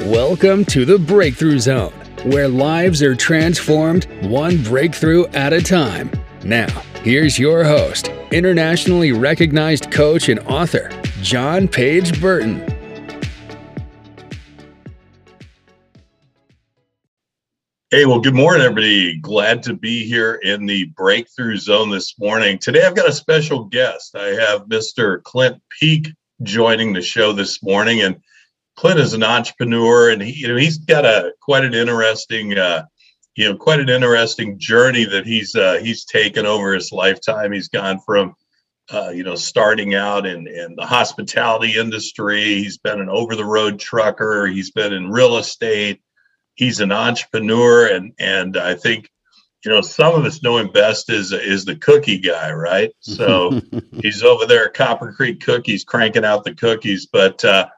Welcome to the Breakthrough Zone, where lives are transformed one breakthrough at a time. Now, here's your host, internationally recognized coach and author, John Page Burton. Hey, well, good morning, everybody. Glad to be here in the breakthrough zone this morning. Today, I've got a special guest. I have Mr. Clint Peek joining the show this morning, and Clint is an entrepreneur, and he, you know, he's got a quite an interesting, uh, you know, quite an interesting journey that he's uh, he's taken over his lifetime. He's gone from, uh, you know, starting out in in the hospitality industry. He's been an over the road trucker. He's been in real estate. He's an entrepreneur, and and I think you know, some of us know him best as is the cookie guy, right? So he's over there at Copper Creek Cookies, cranking out the cookies. But uh,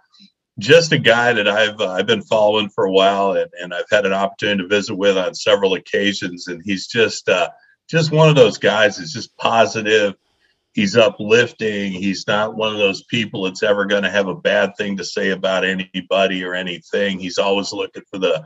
just a guy that I've uh, I've been following for a while, and, and I've had an opportunity to visit with on several occasions. And he's just uh, just one of those guys that's just positive. He's uplifting. He's not one of those people that's ever going to have a bad thing to say about anybody or anything. He's always looking for the,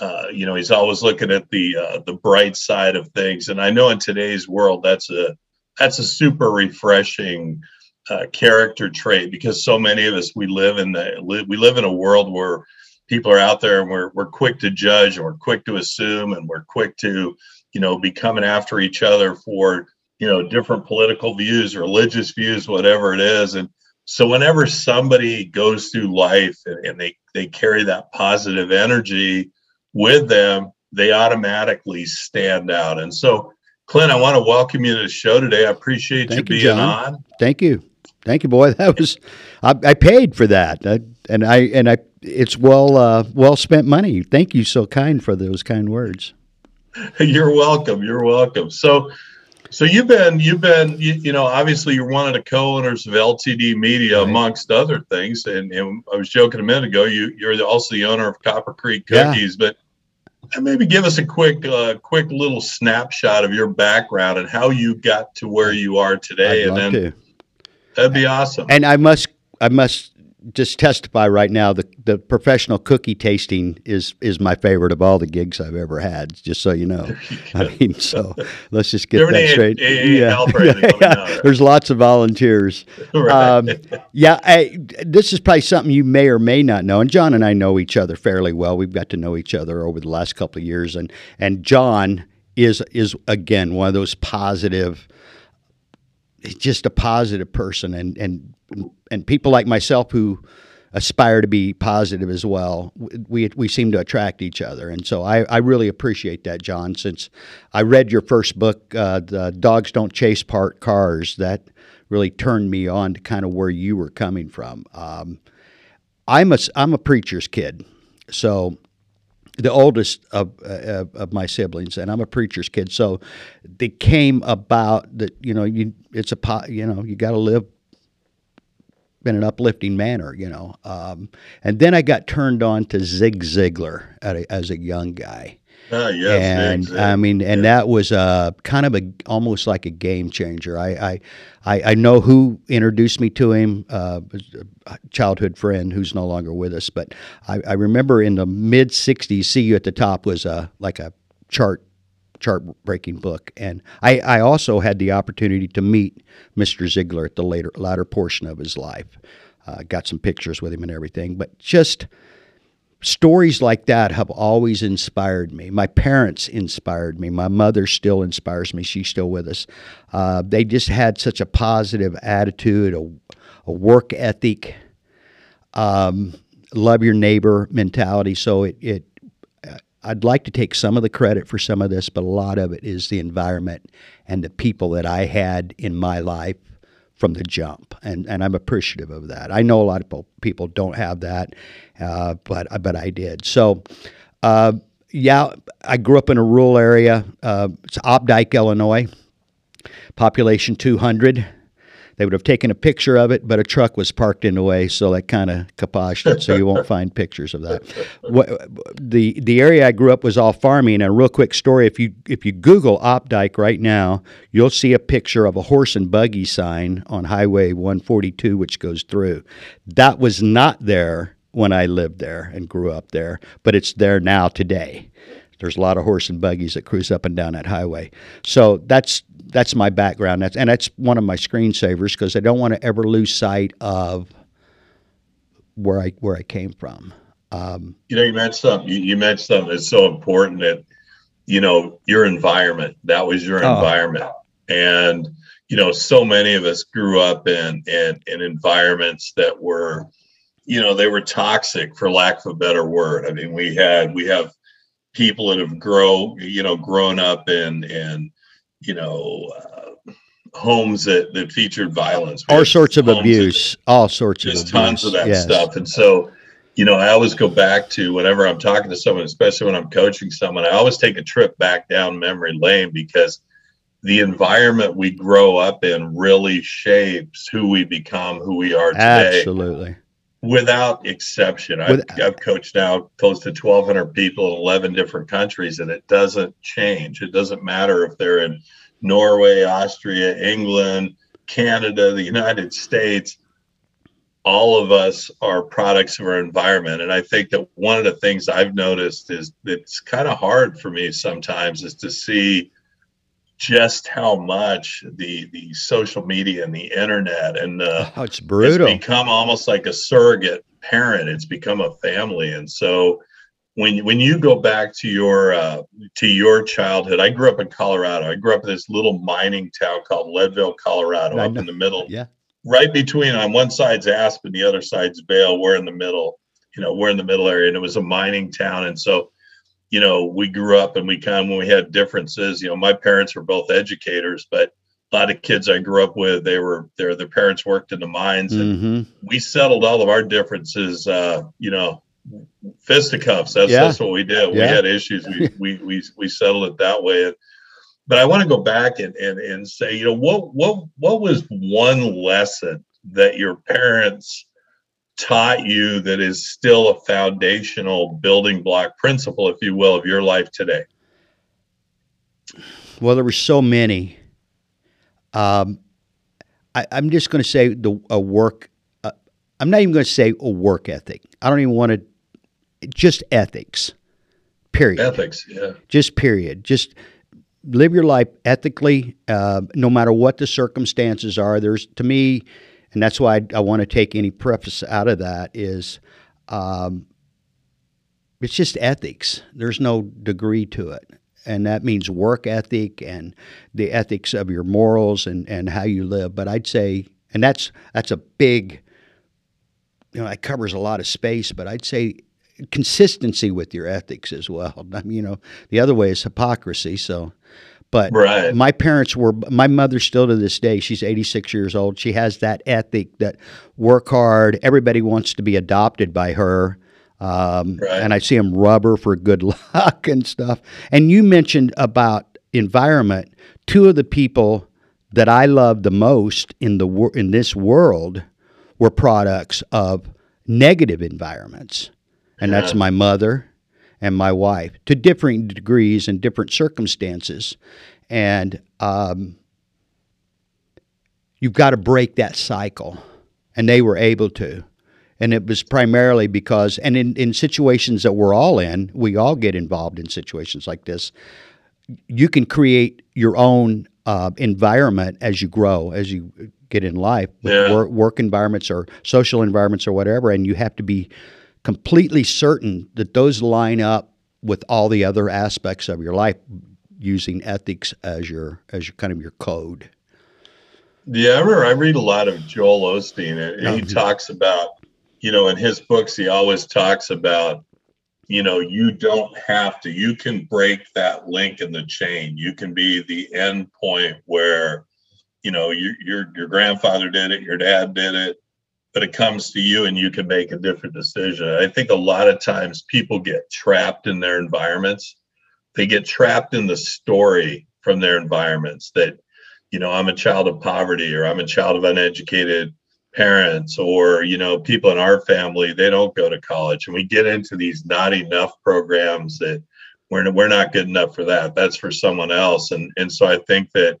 uh, you know, he's always looking at the uh, the bright side of things. And I know in today's world, that's a that's a super refreshing uh, character trait because so many of us we live in the we live in a world where people are out there and we're we're quick to judge and we're quick to assume and we're quick to you know be coming after each other for you know different political views religious views whatever it is and so whenever somebody goes through life and, and they they carry that positive energy with them they automatically stand out and so clint i want to welcome you to the show today i appreciate Thank you you, being John. on Thank you. Thank you, boy. That was I, I paid for that, I, and I and I it's well uh, well spent money. Thank you so kind for those kind words. You're welcome. You're welcome. So, so you've been you've been you, you know obviously you're one of the co-owners of LTD Media Right. amongst other things, and, and I was joking a minute ago. You you're also the owner of Copper Creek Yeah. Cookies, but uh, maybe give us a quick uh, quick little snapshot of your background and how you got to where you are today, I'd and then to. That'd be awesome. And I must I must just testify right now the the professional cookie tasting is is my favorite of all the gigs I've ever had. Just so you know, I mean, so let's just get that straight. any help or anything, let. There's lots of volunteers. Right. Um, yeah, I, this is probably something you may or may not know. And John and I know each other fairly well. We've got to know each other over the last couple of years, and and John is is again one of those positive, just a positive person, and and and people like myself who aspire to be positive as well. We we seem to attract each other, and so I, I really appreciate that, John. Since I read your first book, uh, the Dogs Don't Chase Parked Cars, that really turned me on to kind of where you were coming from. Um, I'm a I'm a preacher's kid, so the oldest of uh, of my siblings, and I'm a preacher's kid. So they came about that you know you it's a you know you got to live in an uplifting manner, you know. Um, and then I got turned on to Zig Ziglar a, as a young guy. Ah, yes, and exactly. I mean, and that was uh, kind of a almost like a game changer. I I, I, I know who introduced me to him, uh, a childhood friend who's no longer with us. But I, I remember in the mid '60s, "See You at the Top" was a like a chart chart breaking book, and I, I also had the opportunity to meet Mr. Ziglar at the later latter portion of his life. Uh, got some pictures with him and everything, but just stories like that have always inspired me. My parents inspired me. My mother still inspires me. She's still with us. Uh, they just had such a positive attitude, a, a work ethic, um, love your neighbor mentality. So it, it, uh, I'd like to take some of the credit for some of this, but a lot of it is the environment and the people that I had in my life from the jump, and and I'm appreciative of that. I know a lot of people don't have that, uh, but but I did. So, uh, yeah, I grew up in a rural area. Uh, it's Opdyke, Illinois, population 200. They would have taken a picture of it, but a truck was parked in the way, so that kind of kaposhed it. So you won't find pictures of that. What, the The area I grew up was all farming. And a real quick story: if you if you Google Opdyke right now, you'll see a picture of a horse and buggy sign on Highway 142, which goes through. That was not there when I lived there and grew up there, but it's there now today. There's a lot of horse and buggies that cruise up and down that highway. So that's that's my background. That's and that's one of my screensavers because I don't want to ever lose sight of where I where I came from. Um, you know, you mentioned something. You, you, mentioned something that's so important that you know your environment. That was your oh. environment, and you know, so many of us grew up in in in environments that were, you know, they were toxic for lack of a better word. I mean, we had we have people that have grow you know grown up in in you know uh, homes that that featured violence. All sorts of abuse. All sorts of just tons of that yes. stuff. And so you know i always go back to whenever i'm talking to someone especially when i'm coaching someone i always take a trip back down memory lane because the environment we grow up in really shapes who we become who we are today. Absolutely without exception. I've, I've, coached now close to 1,200 people in 11 different countries, and it doesn't change. It doesn't matter if they're in Norway, Austria, England, Canada, the United States. All of us are products of our environment. And I think that one of the things I've noticed is it's kind of hard for me sometimes is to see just how much the the social media and the internet and uh, oh, it's brutal. It's become almost like a surrogate parent. It's become a family, and so when when you go back to your uh, to your childhood, I grew up in Colorado. I grew up in this little mining town called Leadville, Colorado, up in the middle. Yeah, right between on one side's Aspen, the other side's Vail. We're in the middle. You know, we're in the middle area, and it was a mining town, and so you know, we grew up and we kind of, when we had differences, you know, my parents were both educators, but a lot of kids I grew up with, they were, their, their parents worked in the mines and mm-hmm. we settled all of our differences, uh, you know, fisticuffs. That's, yeah. that's what we did. Yeah. We had issues. We, we, we, we settled it that way. And, but I want to go back and, and, and say, you know, what, what, what was one lesson that your parents taught you that is still a foundational building block principle, if you will, of your life today? Well, there were so many. Um, I, am just going to say the a work. Uh, I'm not even going to say a work ethic. I don't even want to. Just ethics. Period. Ethics. Yeah. Just period. Just live your life ethically, uh, no matter what the circumstances are. There's to me and that's why I, I want to take any preface out of that is um, it's just ethics. There's no degree to it. And that means work ethic and the ethics of your morals and, and how you live. But I'd say, and that's that's a big, you know, that covers a lot of space. But I'd say consistency with your ethics as well. I mean, you know, the other way is hypocrisy. So but right. my parents were, my mother still to this day, she's 86 years old. She has that ethic that work hard. Everybody wants to be adopted by her. Um, right. And I see them rubber for good luck and stuff. And you mentioned about environment. Two of the people that I love the most in the in this world were products of negative environments, and yeah. that's my mother and my wife to differing degrees and different circumstances. And um, you've got to break that cycle. And they were able to. And it was primarily because, and in, in situations that we're all in, we all get involved in situations like this. You can create your own uh, environment as you grow, as you get in life, yeah. work, work environments or social environments or whatever, and you have to be completely certain that those line up with all the other aspects of your life using ethics as your as your kind of your code. Yeah, I remember I read a lot of Joel Osteen and he talks about, you know, in his books he always talks about, you know, you don't have to, you can break that link in the chain. You can be the end point where, you know, your your your grandfather did it, your dad did it, but it comes to you and you can make a different decision. I think a lot of times people get trapped in their environments. They get trapped in the story from their environments that, you know, I'm a child of poverty or I'm a child of uneducated parents or, you know, people in our family, they don't go to college. And we get into these not enough programs that we're, we're not good enough for that. That's for someone else. And, and so I think that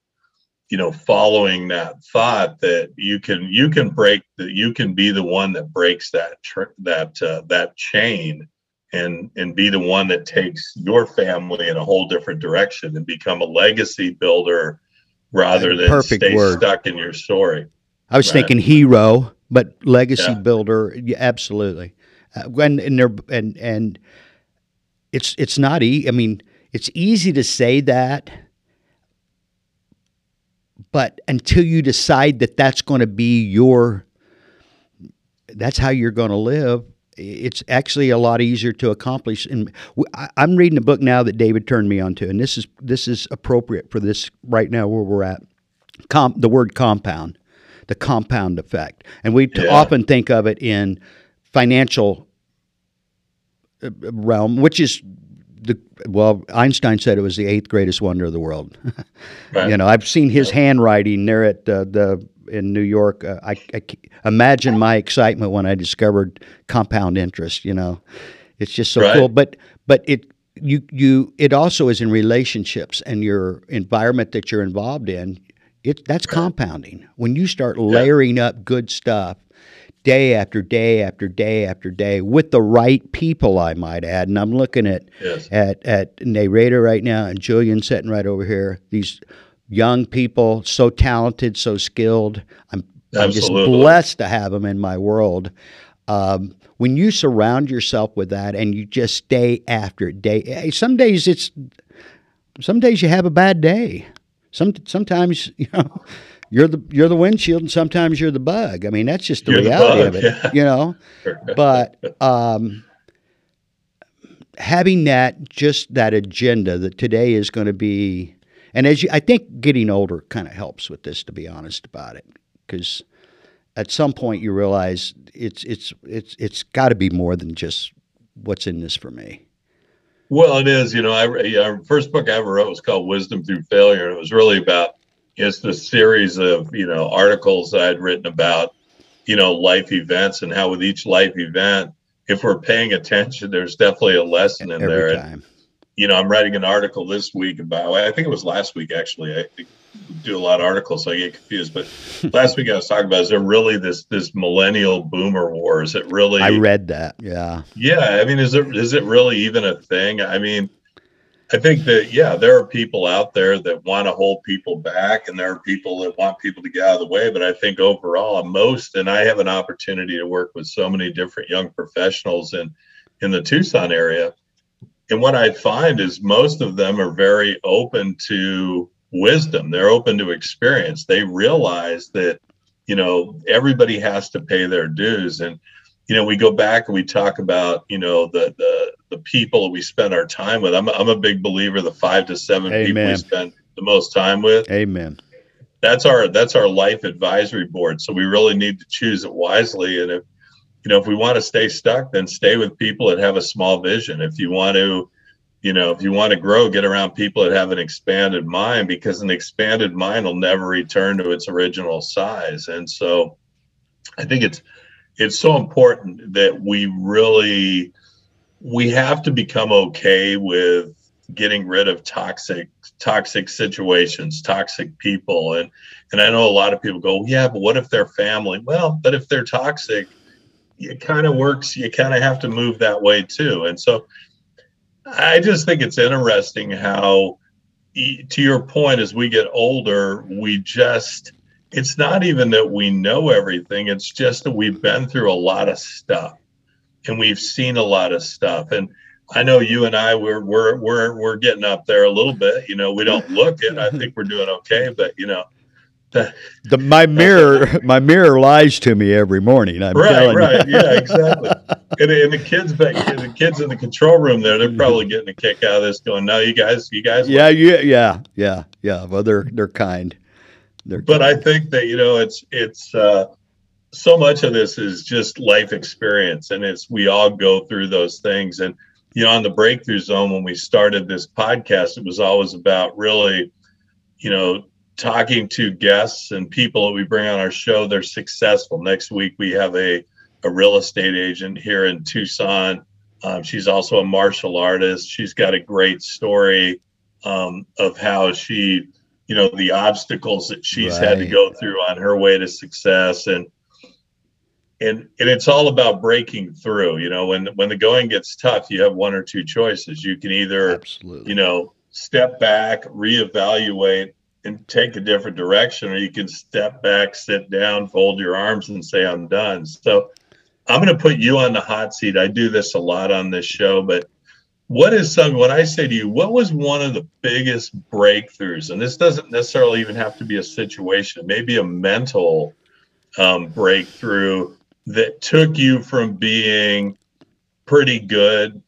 you know following that thought that you can you can break that you can be the one that breaks that tr- that uh, that chain and and be the one that takes your family in a whole different direction and become a legacy builder rather than Perfect stay word. stuck in your story i was right? thinking hero but legacy yeah. builder yeah, absolutely uh, when and there and and it's it's not e- i mean it's easy to say that but until you decide that that's going to be your that's how you're going to live it's actually a lot easier to accomplish. And i'm reading a book now that david turned me on to and this is this is appropriate for this right now where we're at. Com- the word compound the compound effect. And we yeah. often think of it in financial uh, realm which is well, Einstein said it was the eighth greatest wonder of the world. right. You know, I've seen his handwriting there at uh, the in New York. Uh, I, I, imagine my excitement when I discovered compound interest. You know, it's just so right. cool. But but it you you it also is in relationships and your environment that you're involved in. It that's compounding when you start layering yeah. up good stuff day after day after day after day with the right people, I might add. And I'm looking at yes. at at Narrator right now and Julian sitting right over here. These young people, so talented, so skilled. I'm I'm just blessed to have them in my world. Um, when you surround yourself with that and you just stay after it day, some days it's some days you have a bad day. Some sometimes you know you're the you're the windshield and sometimes you're the bug. I mean, that's just the you're reality the of it, yeah. you know. but um, having that just that agenda that today is going to be, and as you, I think getting older kind of helps with this. To be honest about it, because at some point you realize it's it's it's it's got to be more than just what's in this for me. Well, it is. You know, I, our first book I ever wrote was called Wisdom Through Failure, and it was really about it's the series of you know articles I'd written about you know life events and how with each life event, if we're paying attention, there's definitely a lesson in Every there. Time. And, you know, I'm writing an article this week about. I think it was last week actually. I do a lot of articles, so I get confused. But last week I was talking about is there really this this millennial boomer war? Is it really? I read that. Yeah. Yeah. I mean, is it is it really even a thing? I mean, I think that yeah, there are people out there that want to hold people back, and there are people that want people to get out of the way. But I think overall, most, and I have an opportunity to work with so many different young professionals in in the Tucson area, and what I find is most of them are very open to wisdom. They're open to experience. They realize that you know everybody has to pay their dues, and you know we go back and we talk about you know the the the people that we spend our time with. I'm, I'm a big believer the five to seven Amen. people we spend the most time with. Amen. That's our that's our life advisory board. So we really need to choose it wisely. And if you know if we want to stay stuck, then stay with people that have a small vision. If you want to, you know, if you want to grow, get around people that have an expanded mind because an expanded mind will never return to its original size. And so I think it's it's so important that we really we have to become okay with getting rid of toxic toxic situations toxic people. And and i know a lot of people go yeah but what if they're family? Well but if they're toxic it kind of works you kind of have to move that way too. And so i just think it's interesting how to your point as we get older we just it's not even that we know everything it's just that we've been through a lot of stuff and we've seen a lot of stuff. And I know you and I we're we're we're we're getting up there a little bit. You know, we don't look it. I think we're doing okay, but you know. The, the my mirror my mirror lies to me every morning. I'm right, right, yeah, exactly. and, and the kids back, the kids in the control room there, they're probably getting a kick out of this. Going, no, you guys, you guys. Yeah, yeah, yeah, yeah, yeah. Well, they're they're kind. They're but kind. I think that you know it's it's uh, so much of this is just life experience and it's we all go through those things. And you know on the breakthrough zone when we started this podcast it was always about really you know talking to guests and people that we bring on our show. They're successful. Next week we have a a real estate agent here in tucson. Um, she's also a martial artist. She's got a great story um, of how she you know the obstacles that she's right. had to go through on her way to success. And and and it's all about breaking through you know when when the going gets tough you have one or two choices. You can either Absolutely. you know step back reevaluate and take a different direction or you can step back sit down fold your arms and say i'm done. So i'm going to put you on the hot seat. I do this a lot on this show but what is some when i say to you what was one of the biggest breakthroughs? And this doesn't necessarily even have to be a situation maybe a mental um, breakthrough that took you from being pretty good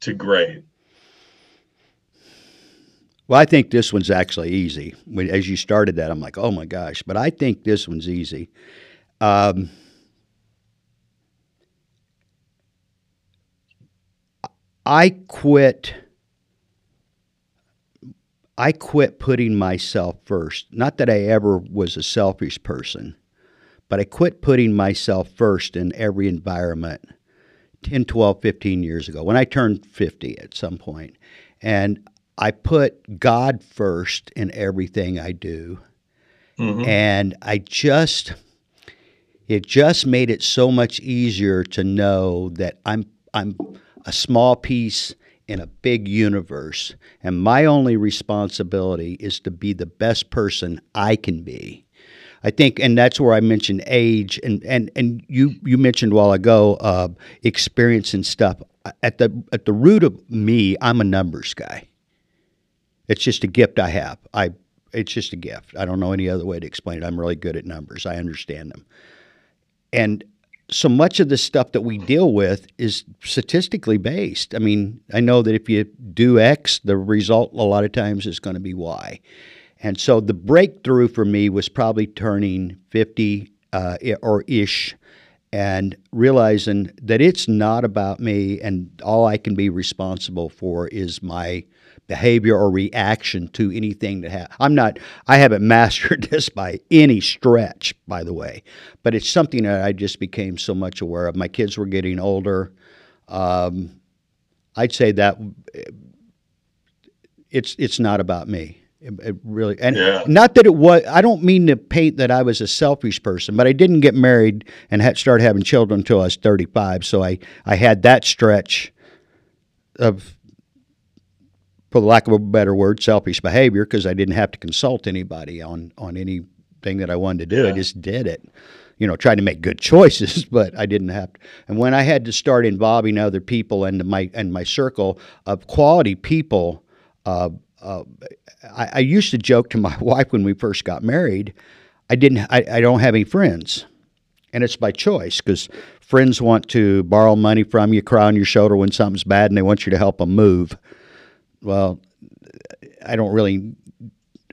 to great? Well, I think this one's actually easy. As you started that, I'm like, oh my gosh, but I think this one's easy. Um, I quit. I quit putting myself first. Not that I ever was a selfish person, but I quit putting myself first in every environment 10, 12, 15 years ago when I turned 50 at some point. And I put God first in everything I do. Mm-hmm. And I just, it just made it so much easier to know that I'm, I'm a small piece in a big universe. And my only responsibility is to be the best person I can be. I think, and that's where I mentioned age, and and and you you mentioned while ago uh, experience and stuff. At the at the root of me, I'm a numbers guy. It's just a gift I have. I it's just a gift. I don't know any other way to explain it. I'm really good at numbers. I understand them, and so much of the stuff that we deal with is statistically based. I mean, I know that if you do X, the result a lot of times is going to be Y. And so the breakthrough for me was probably turning 50 uh, or ish and realizing that it's not about me and all I can be responsible for is my behavior or reaction to anything that happens. I'm not I haven't mastered this by any stretch by the way. But it's something that I just became so much aware of. My kids were getting older. Um, I'd say that it's it's not about me it really, and yeah. not that it was. I don't mean to paint that I was a selfish person, but I didn't get married and had, start having children until I was thirty-five. So I, I had that stretch of, for the lack of a better word, selfish behavior because I didn't have to consult anybody on on anything that I wanted to do. Yeah. I just did it. You know, trying to make good choices, but I didn't have to. And when I had to start involving other people and my and my circle of quality people. Uh, uh, I, I, used to joke to my wife when we first got married, I didn't, I, I don't have any friends, and it's by choice because friends want to borrow money from you, cry on your shoulder when something's bad, and they want you to help them move. Well, I don't really.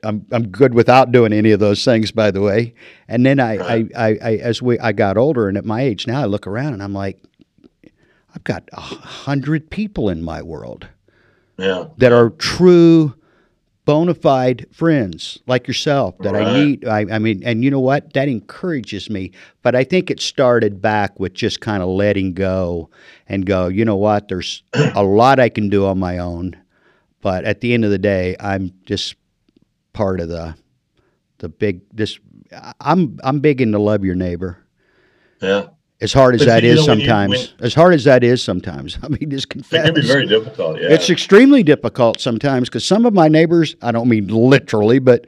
I'm I'm good without doing any of those things, by the way. And then I. I, I, I, as we I got older, and at my age now, I look around and I'm like, I've got a hundred people in my world. Yeah. That are true bona fide friends like yourself that right. I need. I, I, mean, and you know what? That encourages me. But I think it started back with just kind of letting go and go, you know what? There's a lot I can do on my own. But at the end of the day, I'm just part of the the big this I'm I'm big into love your neighbor. Yeah. As hard as but that is sometimes, as hard as that is sometimes, I mean, just confess. It can be very difficult. Yeah, it's extremely difficult sometimes because some of my neighbors, I don't mean literally, but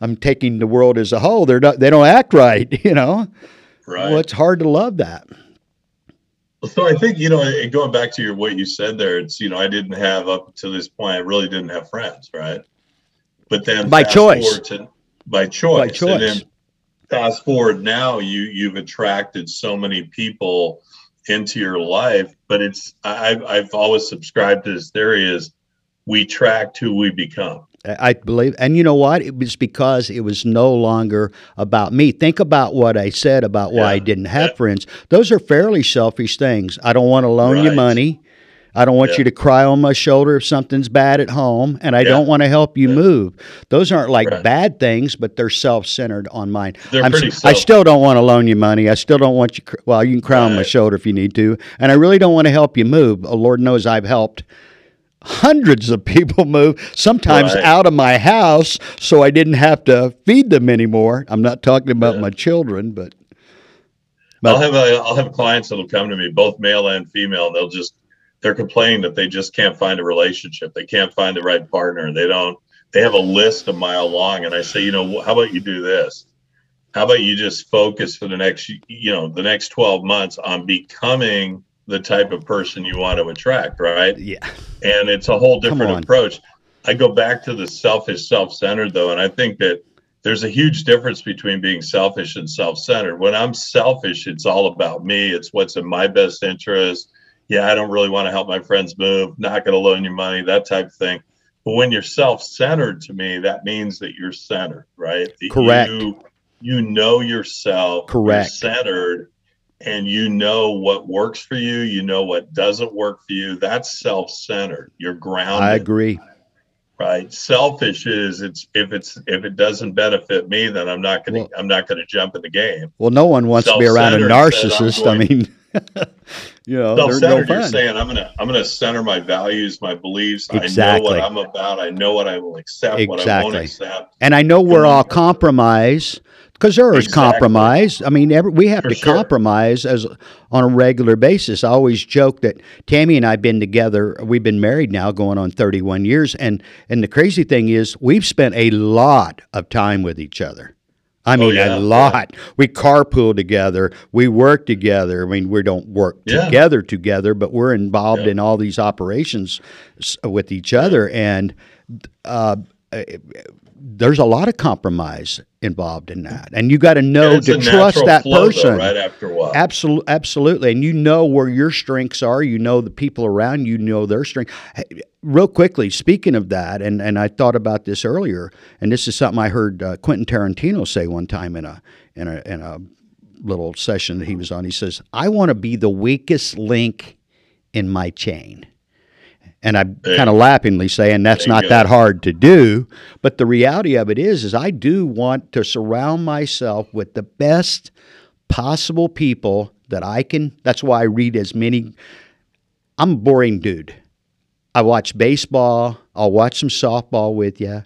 I'm taking the world as a whole. They're not, they don't act right, you know. Right. Well, it's hard to love that. So I think you know, going back to your what you said there, it's you know, I didn't have up to this point, I really didn't have friends, right? But then by choice, to, by choice, by choice fast forward now, you you've attracted so many people into your life, but it's I've I've always subscribed to this theory is we track who we become. I believe, and you know what? It was because it was no longer about me. Think about what I said about why yeah, I didn't have yeah. friends. Those are fairly selfish things. I don't want to loan right. you money. I don't want yeah. you to cry on my shoulder if something's bad at home, and I yeah. don't want to help you yeah. move. Those aren't like right. bad things, but they're self-centered on mine. They're I'm, pretty self- I still don't want to loan you money. I still don't want you. Well, you can cry right. on my shoulder if you need to, and I really don't want to help you move. Oh, Lord knows I've helped hundreds of people move, sometimes Right. out of my house, so I didn't have to feed them anymore. I'm not talking about my children, but I'll have a, I'll have clients that'll come to me, both male and female, and they'll just they're complaining that they just can't find a relationship. They can't find the right partner. They don't. They have a list a mile long, and I say, you know, how about you do this? How about you just focus for the next, you know, the next twelve months on becoming the type of person you want to attract, right? yeah, and it's a whole different approach. I go back to the selfish, self-centered though, and I think that there's a huge difference between being selfish and self-centered. When I'm selfish, it's all about me. It's what's in my best interest. Yeah, I don't really want to help my friends move. Not going to loan you money, that type of thing. But when you're self-centered, to me, that means that you're centered, right? Correct. You, you know yourself. you're Correct. centered, and you know what works for you. You know what doesn't work for you. That's self-centered. You're grounded I agree. right selfish is it's if it's if it doesn't benefit me then i'm not gonna Well- i'm not gonna jump in the game Well, no one wants to be around a narcissist. I mean, you know, they're no you're saying i'm gonna i'm gonna center my values my beliefs Exactly. i know what i'm about i know what i will accept Exactly. what i won't accept And I know we're all compromise because there is Exactly. compromise. I mean, every, we have For to sure. compromise as on a regular basis. I always joke that Tammy and I've been together. We've been married now, going on 31 years, and and the crazy thing is, we've spent a lot of time with each other. I mean, Oh, yeah, a lot. We carpool together. We work together. I mean, we don't work Yeah. together together, but we're involved Yeah. in all these operations with each other, and uh, there's a lot of compromise involved in that, and you got to know to trust that flow, though, person. right after a while Absolutely, absolutely, and you know where your strengths are. You know the people around you know their strength. Real quickly, speaking of that, and, and I thought about this earlier, and this is something I heard uh, Quentin Tarantino say one time in a in a in a little session that he was on. He says, "I want to be the weakest link in my chain." And I'm kind of laughingly saying that's not go. that hard to do, but the reality of it is, is I do want to surround myself with the best possible people that I can. That's why I read as many. I'm a boring dude. I watch baseball. I'll watch some softball with you.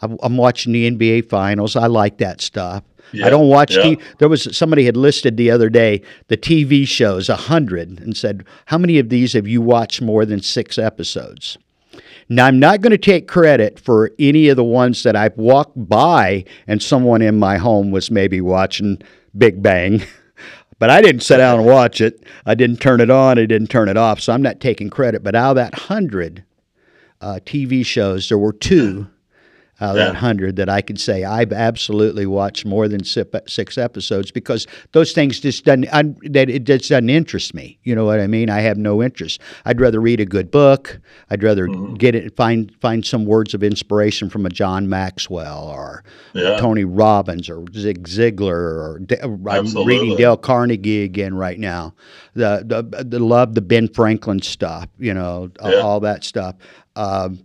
I'm watching the NBA finals. I like that stuff. I don't watch. yeah. T- there was somebody had listed the other day the TV shows a hundred and said, "How many of these have you watched more than six episodes?" Now, I'm not going to take credit for any of the ones that I've walked by and someone in my home was maybe watching Big Bang, but I didn't sit down and watch it. I didn't turn it on. I didn't turn it off. So I'm not taking credit. But out of that hundred uh, TV shows, there were two out of Yeah. that hundred that I could say I've absolutely watched more than six episodes because those things just doesn't that it just doesn't interest me. You know what I mean? I have no interest. I'd rather read a good book. I'd rather Mm-hmm. get it find find some words of inspiration from a John Maxwell or yeah Tony Robbins or Zig Ziglar or I'm Absolutely. reading Dale Carnegie again right now. The the the love the Ben Franklin stuff, you know, Yeah. all that stuff. Um,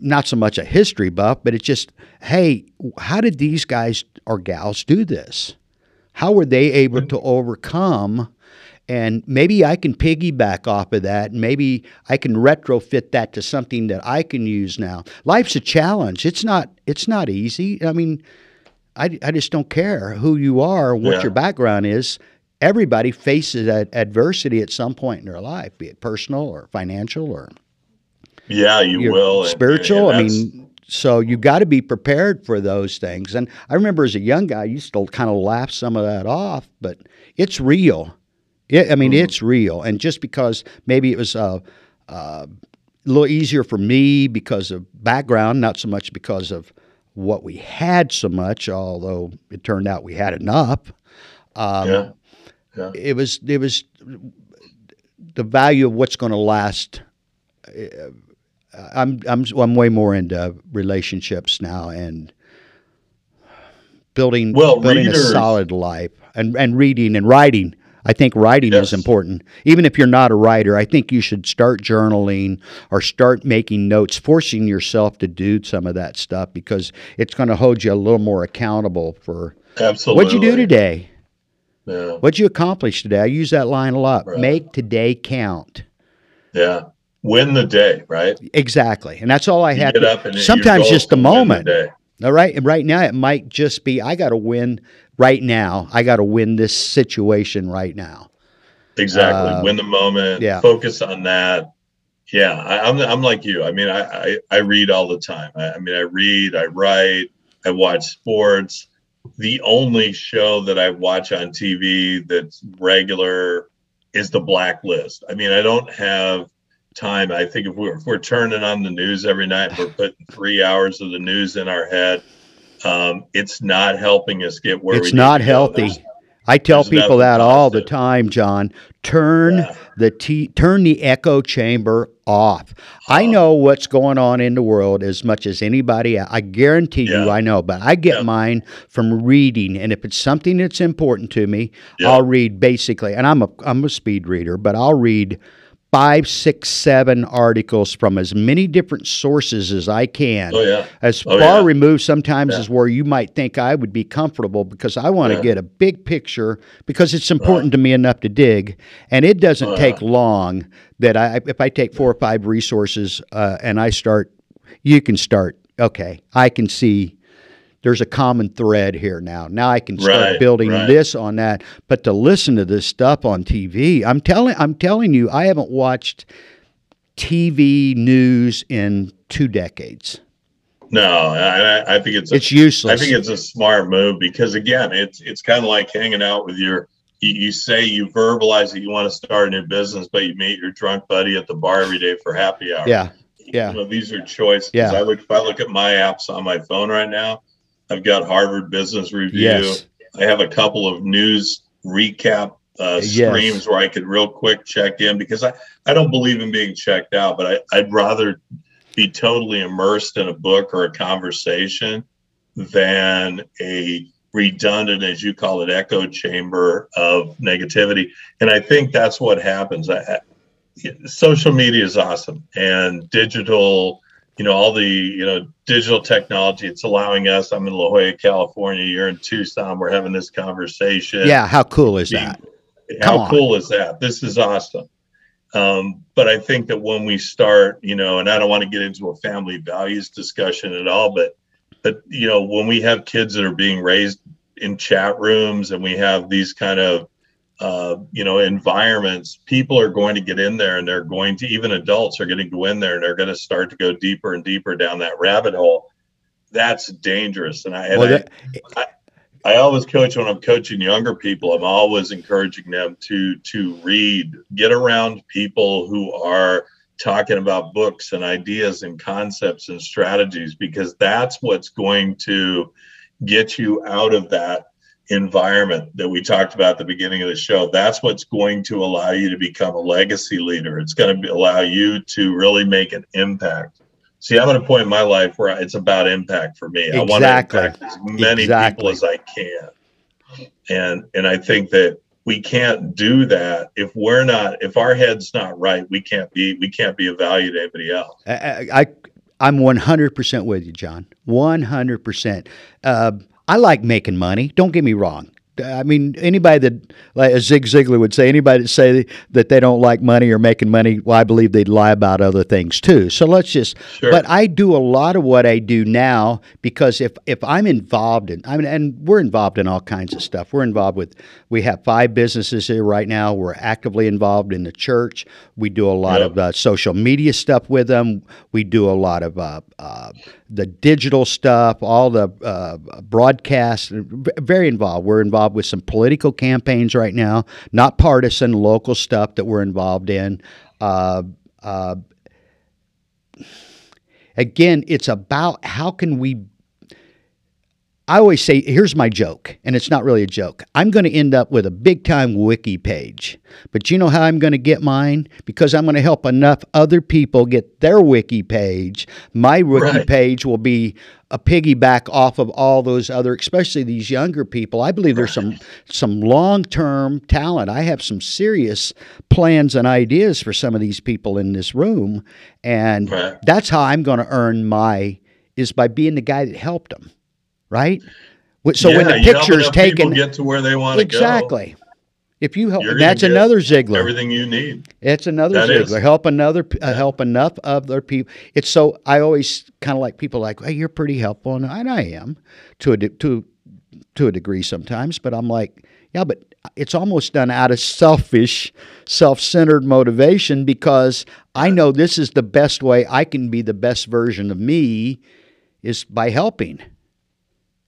not so much a history buff, but it's just, hey, how did these guys or gals do this? How were they able to overcome? And maybe I can piggyback off of that. Maybe I can retrofit that to something that I can use now. Life's a challenge. It's not. It's not easy. I mean, I, I just don't care who you are, what Yeah. your background is. Everybody faces ad- adversity at some point in their life, be it personal or financial or yeah you will spiritual. and I mean, so you got to be prepared for those things. And I remember as a young guy, I used to kind of laugh some of that off, but it's real. It, I mean, Mhm. it's real. And just because maybe it was uh, uh, a little easier for me because of background, not so much because of what we had so much, although it turned out we had enough. Um, yeah yeah it was it was the value of what's going to last. Uh, I'm I'm I'm way more into relationships now and building Well, building a solid life and and reading and writing. I think writing Yes. is important. Even if you're not a writer, I think you should start journaling or start making notes, forcing yourself to do some of that stuff because it's going to hold you a little more accountable for absolutely what'd you do today. yeah What'd you accomplish today? I use that line a lot. Right. Make today count. yeah win the day, right? Exactly, and that's all I You get To, up and sometimes just the moment. day. All right, and right now it might just be I got to win right now. I got to win this situation right now. Exactly. Uh, Win the moment. yeah. Focus on that. Yeah, I, I'm I'm like you. I mean, I I, I read all the time. I, I mean, I read, I write, I watch sports. The only show that I watch on TV that's regular is The Blacklist. I mean, I don't have time. I think if we're if we're turning on the news every night, we're putting three hours of the news in our head. Um, it's not helping us get where we it's need not healthy. There's- I tell people that all the time, John. Turn Yeah. the t- turn the echo chamber off. I Oh. know what's going on in the world as much as anybody. I guarantee you, I know. But I get Yeah. mine from reading, and if it's something that's important to me, Yeah. I'll read basically. And I'm a I'm a speed reader, but I'll read five, six, seven articles from as many different sources as I can Oh yeah. as Oh, far yeah. removed sometimes Yeah. as where you might think I would be comfortable because I want to get a big picture because it's important to me enough to dig, and it doesn't Uh. take long that I if I take four or five resources uh, and I start, you can start. Okay, I can see. There's a common thread here now. Now I can start Right, building right. this on that. But to listen to this stuff on TV, I'm telling I'm telling you, I haven't watched TV news in two decades. No, I, I- think it's a, It's useless. I think it's a smart move because again, it's it's kind of like hanging out with your. You, you say you verbalize that you want to start a new business, but you meet your drunk buddy at the bar every day for happy hour. yeah, yeah. You know, these are choices. Yeah. I look if I look at my apps on my phone right now, I've got Harvard Business Review. Yes. I have a couple of news recap uh, Yes. streams where I could real quick check in because I, I don't believe in being checked out, but I, I'd rather be totally immersed in a book or a conversation than a redundant, as you call it, echo chamber of negativity. And I think that's what happens. I- social media is awesome and digital you know all the you know digital technology it's allowing us i'm in la jolla california you're in tucson we're having this conversation Yeah, how cool is that? how Come on. cool is that this is awesome um, but i think that when we start you know and i don't want to get into a family values discussion at all but but you know when we have kids that are being raised in chat rooms and we have these kind of uh, you know environments people are going to get in there and they're going to even adults are going to go in there and they're going to start to go deeper and deeper down that rabbit hole that's dangerous and i, and Well, I that- I always coach when I'm coaching younger people. I'm always encouraging them to to read, get around people who are talking about books and ideas and concepts and strategies because that's what's going to get you out of that environment that we talked about at the beginning of the show. That's what's going to allow you to become a legacy leader. It's going to be, allow you to really make an impact. See, I'm at a point in my life where it's about impact for me. I want to Exactly. impact as many Exactly. people as I can. And and I think that we can't do that if we're not if our head's not right, we can't be we can't be of value to anybody else. I, I I'm 100% with you, John. 100%. Uh, I like making money. Don't get me wrong. I mean, anybody that, like as Zig Ziglar would say, anybody that say that they don't like money or making money, well, I believe they'd lie about other things too. So let's just. Sure. But I do a lot of what I do now because if if I'm involved in, I mean, and we're involved in all kinds of stuff. We're involved with. We have five businesses here right now. We're actively involved in the church. We do a lot Yep. of uh, social media stuff with them. We do a lot of uh, uh, the digital stuff, all the uh, broadcasts, very involved. We're involved with some political campaigns right now, not partisan, local stuff that we're involved in. Uh, uh, again, it's about how can we. I always say, here's my joke, and it's not really a joke. I'm going to end up with a big time wiki page. But you know how I'm going to get mine? Because I'm going to help enough other people get their wiki page. My wiki Right. page will be a piggyback off of all those other, especially these younger people. I believe there's some some long term talent. I have some serious plans and ideas for some of these people in this room, and Right. that's how I'm going to earn my is by being the guy that helped them, right? So when Yeah, the you help picture is people taken, get to where they want to go. exactly, If you help, You're and gonna that's another Ziglar. everything you need. It's another That Ziglar. is. Help another, uh, help enough other people. It's so I always kind of like people like, hey, you're pretty helpful, and I, am to a de- to to a degree sometimes. But I'm like, yeah, but it's almost done out of selfish, self-centered motivation because I know this is the best way I can be the best version of me is by helping.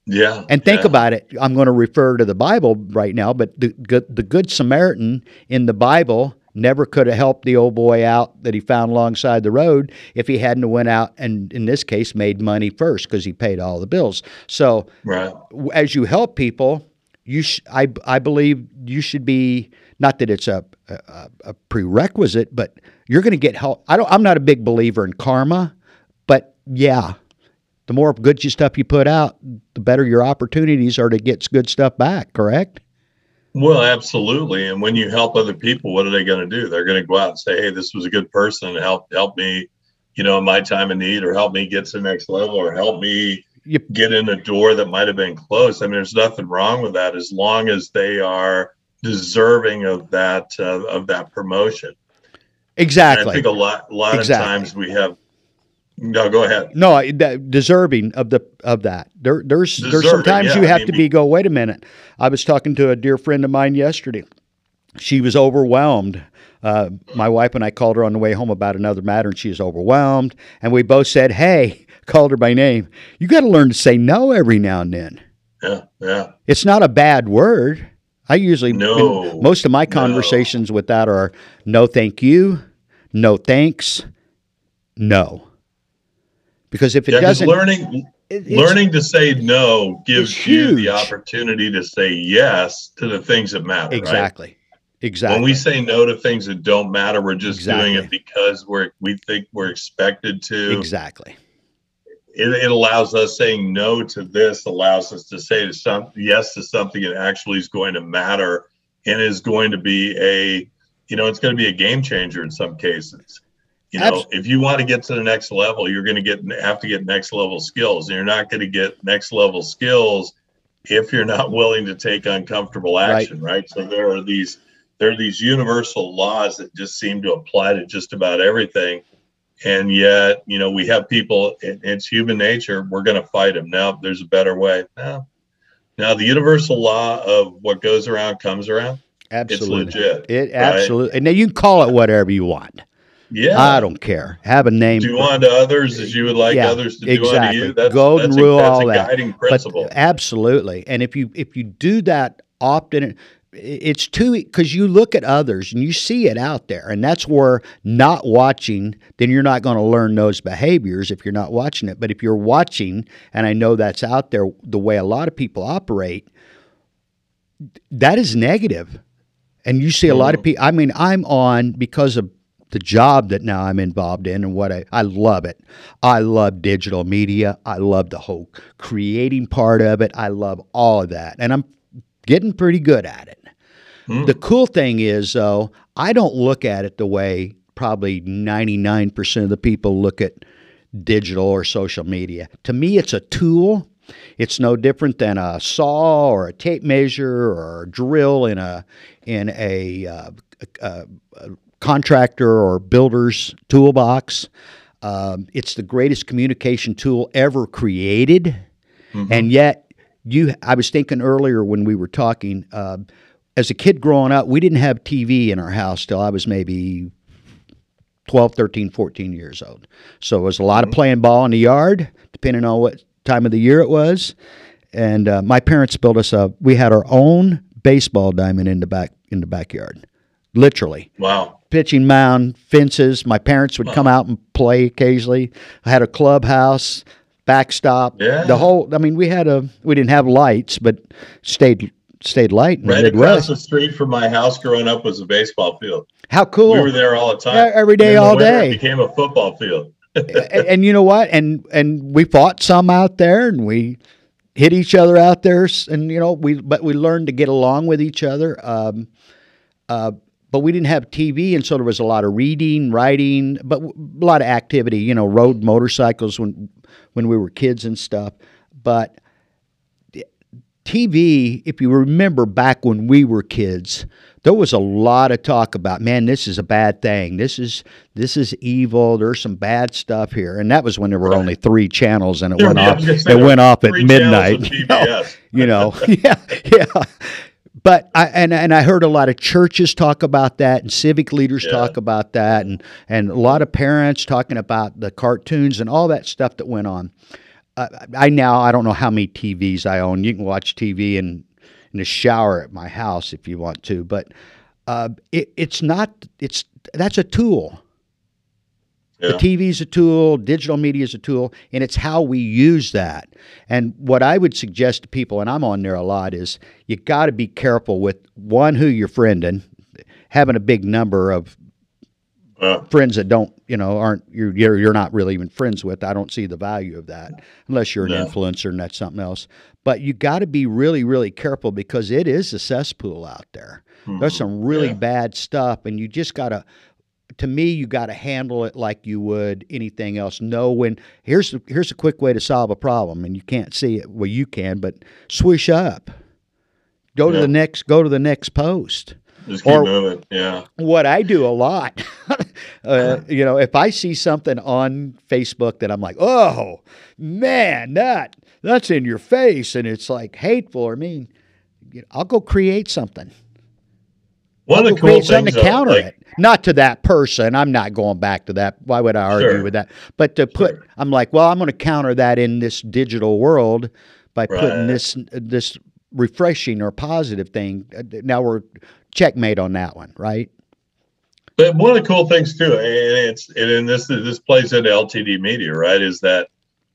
Yeah. And think yeah. about it. I'm going to refer to the Bible right now, but the good, the good Samaritan in the Bible never could have helped the old boy out that he found alongside the road if he hadn't went out and in this case made money first because he paid all the bills. So Right. as you help people, you sh- I I believe you should be not that it's a a, a prerequisite, but you're going to get help. I don't. I'm not a big believer in karma, but yeah, the more good stuff you put out, the better your opportunities are to get good stuff back. Correct? Well, absolutely. And when you help other people, what are they going to do? They're going to go out and say, "Hey, this was a good person and help help me, you know, in my time of need, or help me get to the next level, or help me Yep. get in a door that might have been closed." I mean, there's nothing wrong with that as long as they are deserving of that uh, of that promotion. And I think a lot a lot Exactly. of times we have. No, go ahead. No, that- deserving of the of that. There, there's there's Deserving, sometimes yeah, you I have mean, to be- go. Wait a minute. I was talking to a dear friend of mine yesterday. She was overwhelmed. Uh, my wife and I called her on the way home about another matter, and she was overwhelmed. And we both said, "Hey," called her by name. You got to learn to say no every now and then. Yeah, yeah. It's not a bad word. I usually No, most of my no. conversations with that are no, thank you, no thanks, no. Because if it Yeah, doesn't, learning it- learning to say no gives you the opportunity to say yes to the things that matter. Right? Exactly. Exactly. When we say no to things that don't matter, we're just doing it because we're we think we're expected to. exactly. It, it allows us saying no to this allows us to say to some yes to something that actually is going to matter and is going to be a you know it's going to be a game changer in some cases. You know, Abs- if you want to get to the next level, you're going to get have to get next level skills, and you're not going to get next level skills if you're not willing to take uncomfortable action, right? So there are these there are these universal laws that just seem to apply to just about everything, and yet you know we have people. It, it's human nature. We're going to fight them. Now there's a better way. No, now the universal law of what goes around comes around. Absolutely. It's legit. It right? absolutely. And now you can call it whatever you want. Yeah. I don't care. Have a name. do unto others as you would like Yeah, others to do exactly. unto you. That's, Golden that's a, rule, that's all a that. guiding but absolutely. And if you if you do that often, it's too because you look at others and you see it out there, and that's where not watching, then you're not going to learn those behaviors if you're not watching it. But if you're watching, and I know that's out there, the way a lot of people operate, that is negative. And you see a lot of mm-hmm. people. I mean, I'm on because of the job that now I'm involved in and what I, I love it. I love digital media. I love the whole creating part of it. I love all of that. And I'm getting pretty good at it. Hmm. The cool thing is, though, I don't look at it the way probably 99% of the people look at digital or social media. To me, it's a tool. It's no different than a saw or a tape measure or a drill in a in a, uh, a, a contractor or builder's toolbox. Um, it's the greatest communication tool ever created, Mhm. and yet you. I was thinking earlier when we were talking. Uh, as a kid growing up, we didn't have TV in our house till I was maybe 12, 13, 14 years old. So it was a lot of playing ball in the yard, depending on what time of the year it was. And uh, my parents built us a. We had our own baseball diamond in the back in the backyard, literally wow. Pitching mound, fences. My parents would come out and play occasionally. I had a clubhouse, backstop. Yeah. The whole. I mean, we had a. We didn't have lights, but stayed stayed light Right across the street from my house growing up was a baseball field. How cool! We were there all the time. Every day, all day. It became a football field. and, and you know what? And and we fought some out there, and we hit each other out there, and you know we but we learned to get along with each other. Um, uh, but we didn't have TV, and so there was a lot of reading, writing, but a lot of activity. You know, rode motorcycles when when we were kids and stuff. But TV, if you remember back when we were kids, there was a lot of talk about, man, this is a bad thing. This is this is evil. There's some bad stuff here, and that was when there were right. only three channels, and it went off. It went off at midnight. You know, you know? yeah, yeah. But I and and I heard a lot of churches talk about that, and civic leaders yeah. talk about that, and and a lot of parents talking about the cartoons and all that stuff that went on. Uh, I now I don't know how many TVs I own. You can watch TV in in the shower at my house if you want to, but uh, it, it's not. It's that's a tool. Yeah. The TV is a tool, digital media is a tool, and it's how we use that. And what I would suggest to people, and I'm on there a lot, is you got to be careful with one who you're friending, having a big number of uh, friends that don't, you know, aren't you're, you're you're not really even friends with. I don't see the value of that unless you're an no. influencer and that's something else. But you got to be really, really careful because it is a cesspool out there. Mm-hmm. There's some really yeah. bad stuff, and you just got to to me, you got to handle it like you would anything else. Know when here's here's a quick way to solve a problem, and you can't see it. Well, you can, but swish up. Go to the next. Go to the next post. Just keep or, moving. Yeah. What I do a lot, uh, you know, if I see something on Facebook that I'm like, oh man, that that's in your face, and it's like hateful or mean, I'll go create something. One of the cool things to counter like, it, not to that person. I'm not going back to that. Why would I argue sure. with that? But to put, sure. I'm like, well, I'm going to counter that in this digital world by right. putting this this refreshing or positive thing. Now we're checkmate on that one, right? But one of the cool things too, and it's and this this plays into LTD media, right? Is that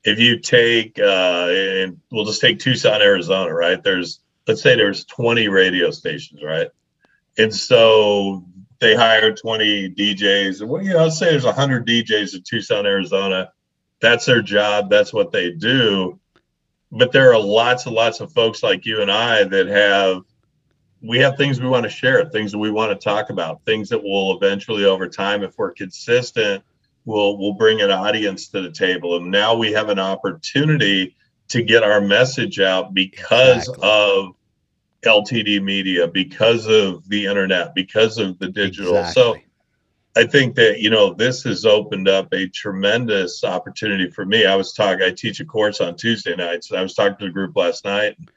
if you take uh, and we'll just take Tucson, Arizona, right? There's let's say there's 20 radio stations, right? And so they hire 20 DJs. Well, you know, let's say there's 100 DJs in Tucson, Arizona. That's their job. That's what they do. But there are lots and lots of folks like you and I that have we have things we want to share, things that we want to talk about, things that will eventually over time, if we're consistent, will will bring an audience to the table. And now we have an opportunity to get our message out because exactly. of LTD media because of the internet, because of the digital. Exactly. So I think that, you know, this has opened up a tremendous opportunity for me. I was talking, I teach a course on Tuesday nights, and I was talking to the group last night. And,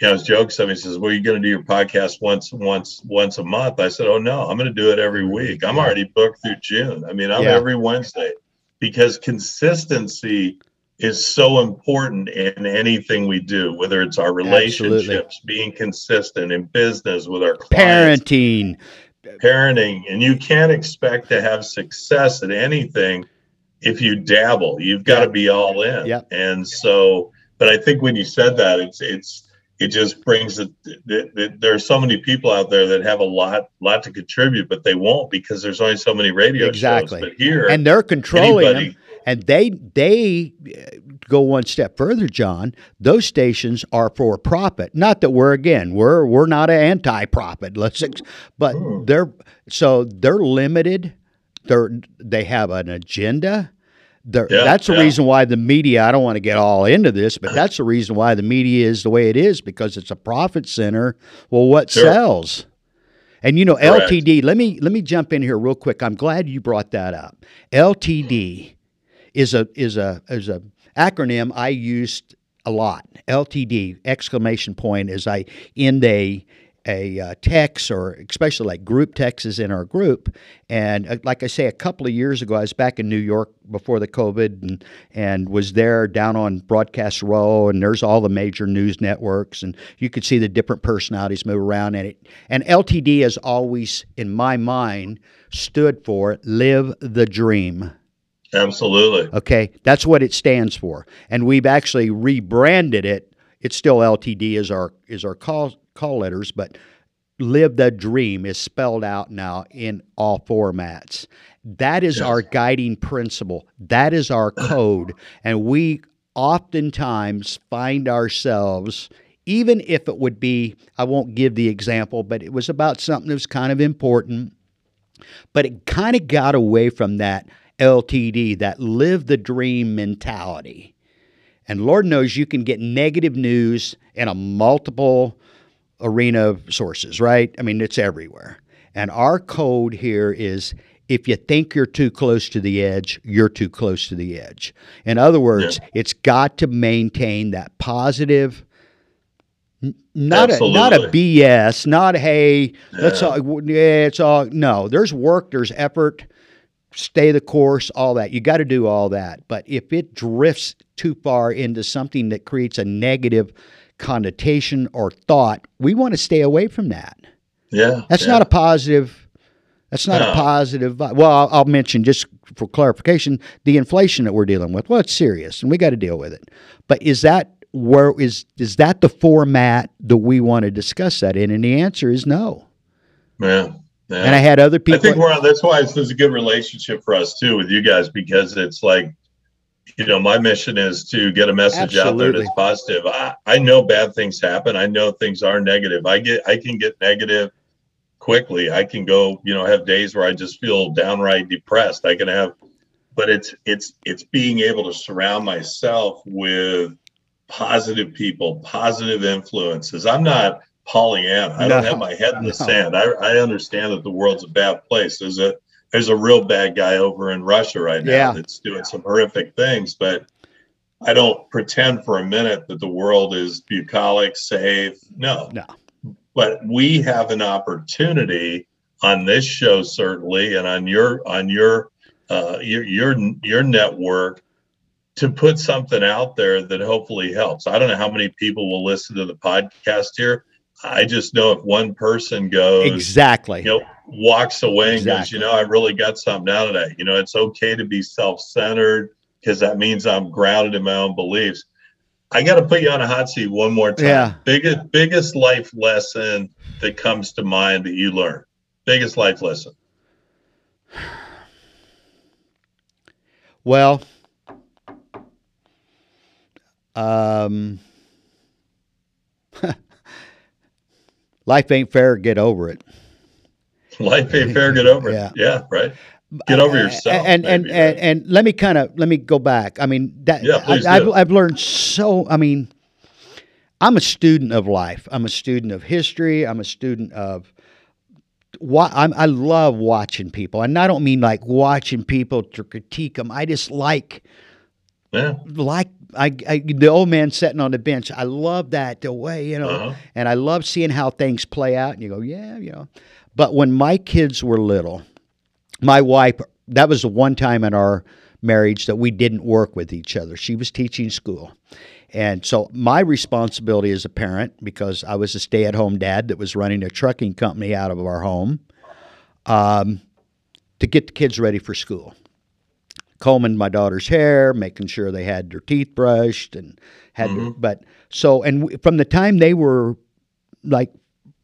you know, I was joking. Somebody says, Well, you're going to do your podcast once, once, once a month. I said, Oh, no, I'm going to do it every week. I'm already booked through June. I mean, I'm yeah. every Wednesday because consistency is so important in anything we do, whether it's our relationships, Absolutely. being consistent in business with our clients, parenting, parenting, and you can't expect to have success at anything if you dabble. You've got to be all in. Yep. And so, but I think when you said that, it's it's it just brings it. There are so many people out there that have a lot lot to contribute, but they won't because there's only so many radio exactly. shows. But here, and they're controlling anybody, them and they they go one step further, John. Those stations are for profit. Not that we're again we're we're not an anti-profit. Let's but hmm. they're so they're limited. They're they have an agenda. Yeah, that's the yeah. reason why the media. I don't want to get all into this, but that's the reason why the media is the way it is because it's a profit center. Well, what sure. sells? And you know, Correct. LTD. Let me let me jump in here real quick. I'm glad you brought that up. LTD is a is a is a acronym I used a lot. LTD exclamation point as I end a a uh, text or especially like group texts in our group. And uh, like I say, a couple of years ago, I was back in New York before the COVID and, and was there down on Broadcast Row, and there's all the major news networks, and you could see the different personalities move around. And it and LTD has always, in my mind, stood for live the dream. Absolutely. Okay, that's what it stands for, and we've actually rebranded it. It's still LTD is our is our call call letters, but live the dream is spelled out now in all formats. That is yes. our guiding principle. That is our code, and we oftentimes find ourselves even if it would be I won't give the example, but it was about something that was kind of important, but it kind of got away from that LTD, that live the dream mentality. And Lord knows you can get negative news in a multiple arena sources, right? I mean, it's everywhere. And our code here is if you think you're too close to the edge, you're too close to the edge. In other words, yeah. it's got to maintain that positive not Absolutely. a not a BS, not hey, yeah. let's all yeah, it's all no. There's work, there's effort, stay the course, all that. You got to do all that. But if it drifts too far into something that creates a negative connotation or thought, we want to stay away from that. Yeah. That's yeah. not a positive. That's not no. a positive. Well, I'll, I'll, mention just for clarification the inflation that we're dealing with. Well, it's serious, and we got to deal with it. But is that where is is that the format that we want to discuss that in? And the answer is no. Yeah. Yeah. And I had other people. I think we're on, that's why it's, a good relationship for us too with you guys because it's like you know, my mission is to get a message Absolutely. out there that's positive. I, I know bad things happen. I know things are negative. I get I can get negative quickly. I can go, you know, have days where I just feel downright depressed. I can have but it's it's it's being able to surround myself with positive people, positive influences. I'm not Pollyanna. I no, don't have my head in the no. sand. I, I understand that the world's a bad place. There's a there's a real bad guy over in Russia right now yeah. that's doing some horrific things, but I don't pretend for a minute that the world is bucolic, safe. No. No. But we have an opportunity on this show certainly and on your on your uh, your your your network to put something out there that hopefully helps. I don't know how many people will listen to the podcast here. I just know if one person goes exactly, you know, walks away and goes, you know, I really got something out of that. You know, it's okay to be self-centered because that means I'm grounded in my own beliefs. I got to put you on a hot seat one more time. Yeah. Biggest biggest life lesson that comes to mind that you learned. Biggest life lesson. Well, um, life ain't fair. Get over it. Life ain't fair. Get over yeah. it. Yeah, right. Get over uh, yourself. And maybe, and, right? and, and let me kind of let me go back. I mean that yeah, I, have I've learned so. I mean, I'm a student of life. I'm a student of history. I'm a student of. I'm, I love watching people, and I don't mean like watching people to critique them. I just like, yeah. like I, I, the old man sitting on the bench. I love that the way you know, uh-huh. and I love seeing how things play out. And you go, yeah, you know. But when my kids were little, my wife, that was the one time in our marriage that we didn't work with each other. She was teaching school. And so my responsibility as a parent, because I was a stay at home dad that was running a trucking company out of our home, um, to get the kids ready for school combing my daughter's hair, making sure they had their teeth brushed, and had. Mm-hmm. but so and w- from the time they were like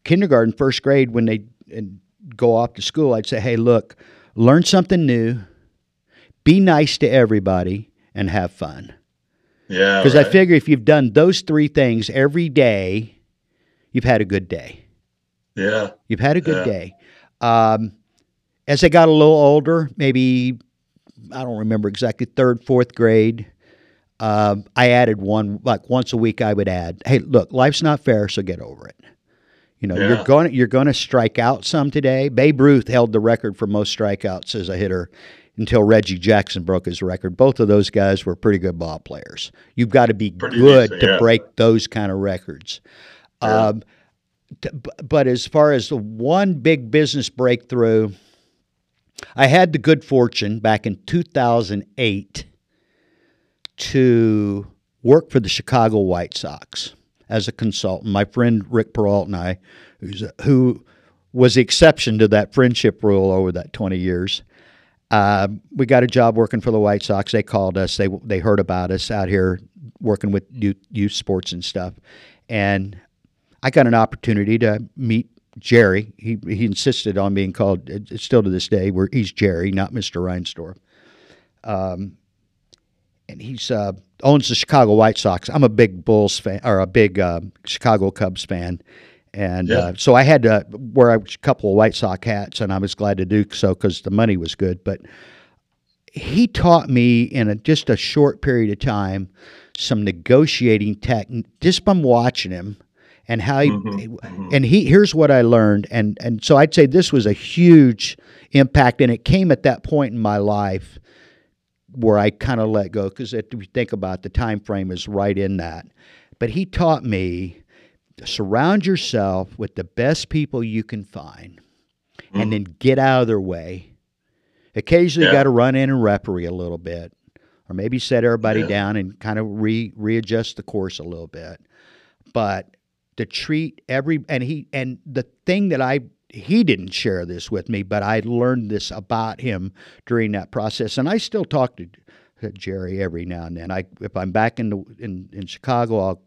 kindergarten, first grade, when they and go off to school, I'd say, "Hey, look, learn something new, be nice to everybody, and have fun." Yeah, because right. I figure if you've done those three things every day, you've had a good day. Yeah, you've had a good yeah. day. Um, as they got a little older, maybe I don't remember exactly third, fourth grade. Uh, I added one like once a week. I would add, "Hey, look, life's not fair, so get over it." You know, yeah. you're going you're going to strike out some today. Babe Ruth held the record for most strikeouts as a hitter until Reggie Jackson broke his record. Both of those guys were pretty good ball players. You've got to be pretty good decent, to yeah. break those kind of records. Yeah. Um, t- but as far as the one big business breakthrough I had the good fortune back in 2008 to work for the Chicago White Sox as a consultant. My friend Rick Peralt and I, who was the exception to that friendship rule over that 20 years, uh, we got a job working for the White Sox. They called us. They they heard about us out here working with youth, youth sports and stuff, and I got an opportunity to meet Jerry. He he insisted on being called still to this day. Where he's Jerry, not Mister Reinsdorf. Um, and he's uh, owns the Chicago White Sox. I'm a big Bulls fan or a big uh, Chicago Cubs fan, and yeah. uh, so I had to wear a couple of White Sox hats, and I was glad to do so because the money was good. But he taught me in a, just a short period of time some negotiating tech just from watching him and how he mm-hmm. and he here's what I learned and and so I'd say this was a huge impact and it came at that point in my life where I kind of let go because if you think about it, the time frame is right in that. But he taught me surround yourself with the best people you can find mm-hmm. and then get out of their way. Occasionally, yeah. got to run in and referee a little bit, or maybe set everybody yeah. down and kind of re readjust the course a little bit. But to treat every and he and the thing that I he didn't share this with me, but I learned this about him during that process, and I still talk to, to Jerry every now and then. I if I'm back in the, in in Chicago, I'll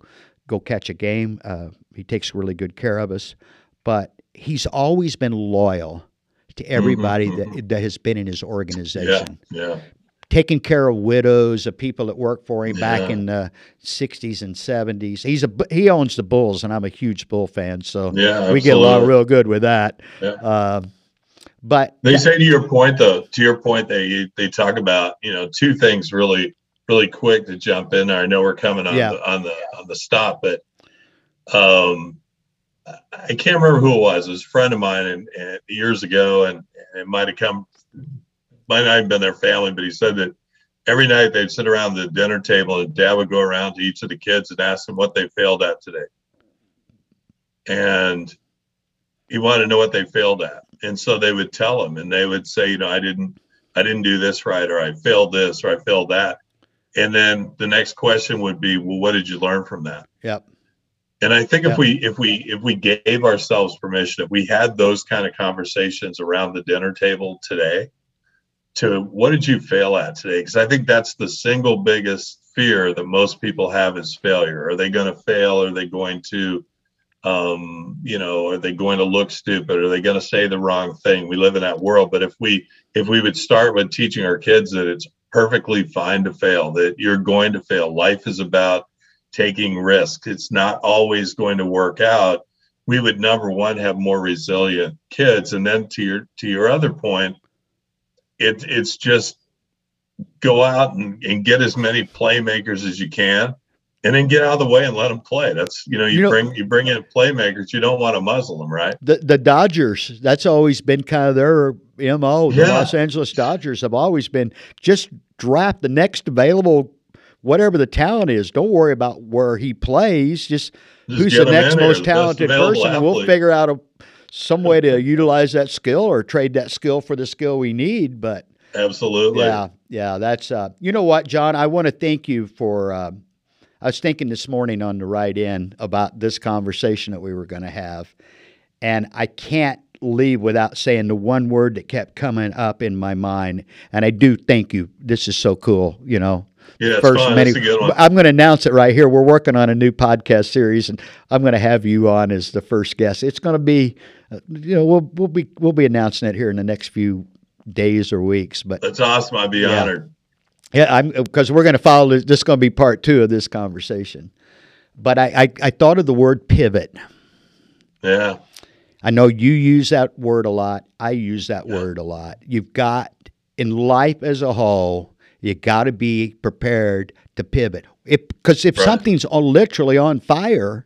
go catch a game. Uh, he takes really good care of us, but he's always been loyal to everybody mm-hmm, that mm-hmm. that has been in his organization. Yeah, yeah taking care of widows of people that worked for him yeah. back in the 60s and 70s. He's a he owns the Bulls, and I'm a huge Bull fan, so yeah, we get along real good with that. Yeah. Uh, but they say to your point, though, to your point, they they talk about you know two things really really quick to jump in. I know we're coming on yeah. the on the on the stop, but um, I can't remember who it was. It was a friend of mine, and, and years ago, and, and it might have come might not have been their family, but he said that every night they'd sit around the dinner table and dad would go around to each of the kids and ask them what they failed at today. And he wanted to know what they failed at. And so they would tell him and they would say, you know, I didn't I didn't do this right or I failed this or I failed that. And then the next question would be, well, what did you learn from that? Yep. And I think yep. if we if we if we gave ourselves permission, if we had those kind of conversations around the dinner table today, to what did you fail at today? Because I think that's the single biggest fear that most people have is failure. Are they going to fail? Are they going to, um, you know, are they going to look stupid? Are they going to say the wrong thing? We live in that world. But if we if we would start with teaching our kids that it's perfectly fine to fail, that you're going to fail. Life is about taking risks. It's not always going to work out. We would number one have more resilient kids, and then to your to your other point it, it's just go out and, and get as many playmakers as you can and then get out of the way and let them play. That's you know you, you know, bring you bring in playmakers. You don't want to muzzle them, right? The the Dodgers. That's always been kind of their mo. The yeah. Los Angeles Dodgers have always been just draft the next available, whatever the talent is. Don't worry about where he plays. Just, just who's the next most talented person, athlete. and we'll figure out a some way to utilize that skill or trade that skill for the skill we need. But absolutely, yeah, yeah. That's uh, you know what, John. I want to thank you for. Uh, I was thinking this morning on the ride in about this conversation that we were going to have, and I can't leave without saying the one word that kept coming up in my mind. And I do thank you. This is so cool. You know, yeah, first fun. many. I'm going to announce it right here. We're working on a new podcast series, and I'm going to have you on as the first guest. It's going to be, uh, you know, we'll we'll be we'll be announcing it here in the next few days or weeks. But that's awesome. I'd be yeah. honored. Yeah, I'm because we're going to follow this. This is going to be part two of this conversation. But I, I, I thought of the word pivot. Yeah. I know you use that word a lot. I use that yeah. word a lot. You've got in life as a whole, you got to be prepared to pivot. Because if, if right. something's literally on fire,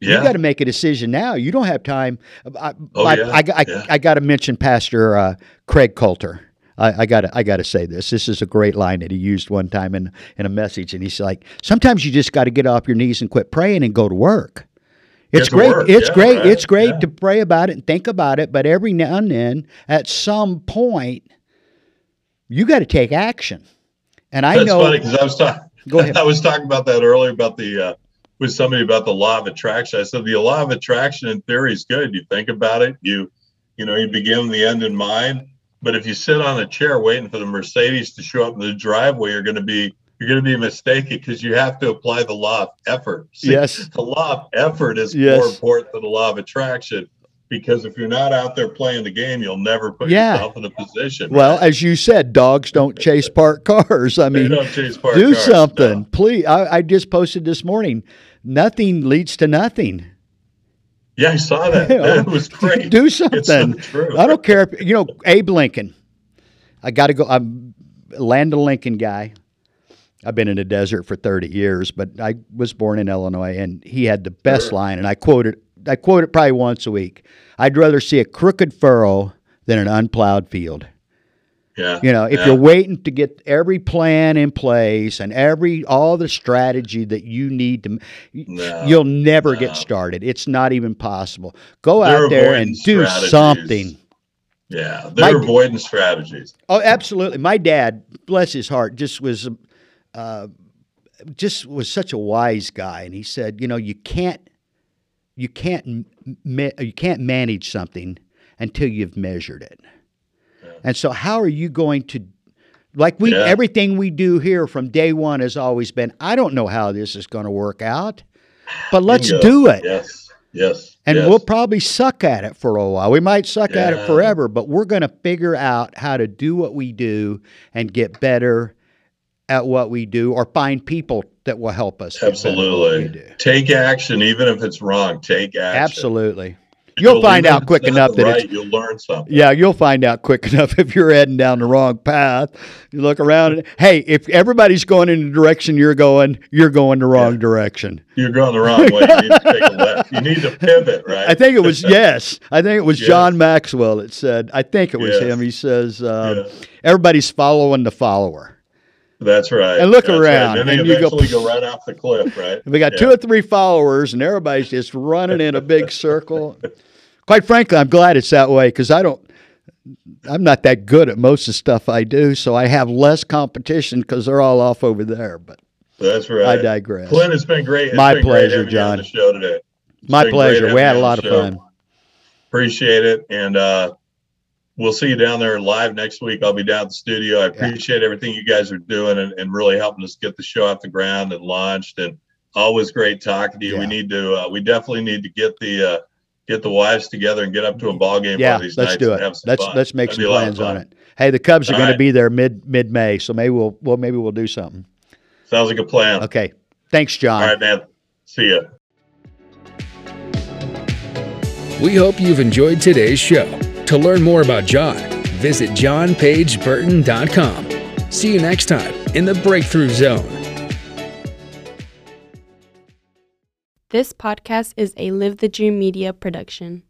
yeah. you got to make a decision now. You don't have time. I, oh, I, yeah. I, I, yeah. I got to mention Pastor uh, Craig Coulter. I, got I got to say this. This is a great line that he used one time in in a message, and he's like, "Sometimes you just got to get off your knees and quit praying and go to work." It's great. Work. It's great. Right. It's great to pray about it and think about it, but every now and then, at some point, you got to take action. And I know. That's know. funny because I was talking. Go ahead. I was talking about that earlier about the uh, with somebody about the law of attraction. I said the law of attraction in theory is good. You think about it. You you know you begin the end in mind. But if you sit on a chair waiting for the Mercedes to show up in the driveway, you're going to be you're going to be mistaken because you have to apply the law of effort. See, yes, the law of effort is yes. more important than the law of attraction because if you're not out there playing the game, you'll never put yeah. yourself in a position. Well, right? as you said, dogs don't chase parked cars. I mean, do cars, something, no. please. I, I, just posted this morning. Nothing leads to nothing. Yeah, I saw that. It was great. do something. So I don't care if you know Abe Lincoln. I got to go. I'm Land of Lincoln guy. I've been in the desert for 30 years, but I was born in Illinois, and he had the best Sure. line, and I quote it. I quote it probably once a week. I'd rather see a crooked furrow than an unplowed field. Yeah. You know, if yeah. you're waiting to get every plan in place and every all the strategy that you need to, No, you'll never no. get started. It's not even possible. Go They're out there and do strategies. something. Yeah, they're My- avoidance strategies. Oh, absolutely. My dad, bless his heart, just was, uh, just was such a wise guy, and he said, you know, you can't, you can't, you can't manage something until you've measured it. And so, how are you going to, like we, Yeah. everything we do here from day one has always been, I don't know how this is going to work out, but let's Bingo. do it. Yes. Yes. And yes. we'll probably suck at it for a while. We might suck at it forever, but we're going to figure out how to do what we do and get better at what we do or find people that will help us. get better at what we Absolutely. Take action, even if it's wrong. Take action. Absolutely. You'll find out quick enough that right, it's you'll learn something. yeah, you'll find out quick enough if you're heading down the wrong path. You look around and hey, if everybody's going in the direction you're going, you're going the wrong Yeah. direction. You're going the wrong way. You need to take a left. You need to pivot, right? I think it was yes. I think it was Yes. John Maxwell that said. I think it was Yes. him. He says um, Yeah. everybody's following the follower. That's right. And look That's around, Right. Then and they you go- go, right off the cliff, right? We got Yeah. two or three followers, and everybody's just running in a big circle. Quite frankly, I'm glad it's that way because I don't. I'm not that good at most of the stuff I do, so I have less competition because they're all off over there. But That's right. I digress. Clint, it's been great. It's My been great pleasure, on John. the show today. It's My pleasure. We had a lot of show. fun. Appreciate it. And uh, we'll see you down there live next week. I'll be down at the studio. I appreciate everything you guys are doing and, and really helping us get the show off the ground and launched. And always great talking to you. We need to, uh, we definitely need to get the, uh, get the wives together and get up to a ball game Yeah, one of these let's nights do and it. have some Let's fun. let's make That'd some be a lot of plans on it. Hey, the Cubs are All going to be there mid mid May, so maybe we'll well maybe we'll do something. Sounds like a plan. Okay, thanks, John. All right, man. See ya. We hope you've enjoyed today's show. To learn more about John, visit johnpageburton.com. See you next time in the Breakthrough Zone. This podcast is a Live the Dream Media production.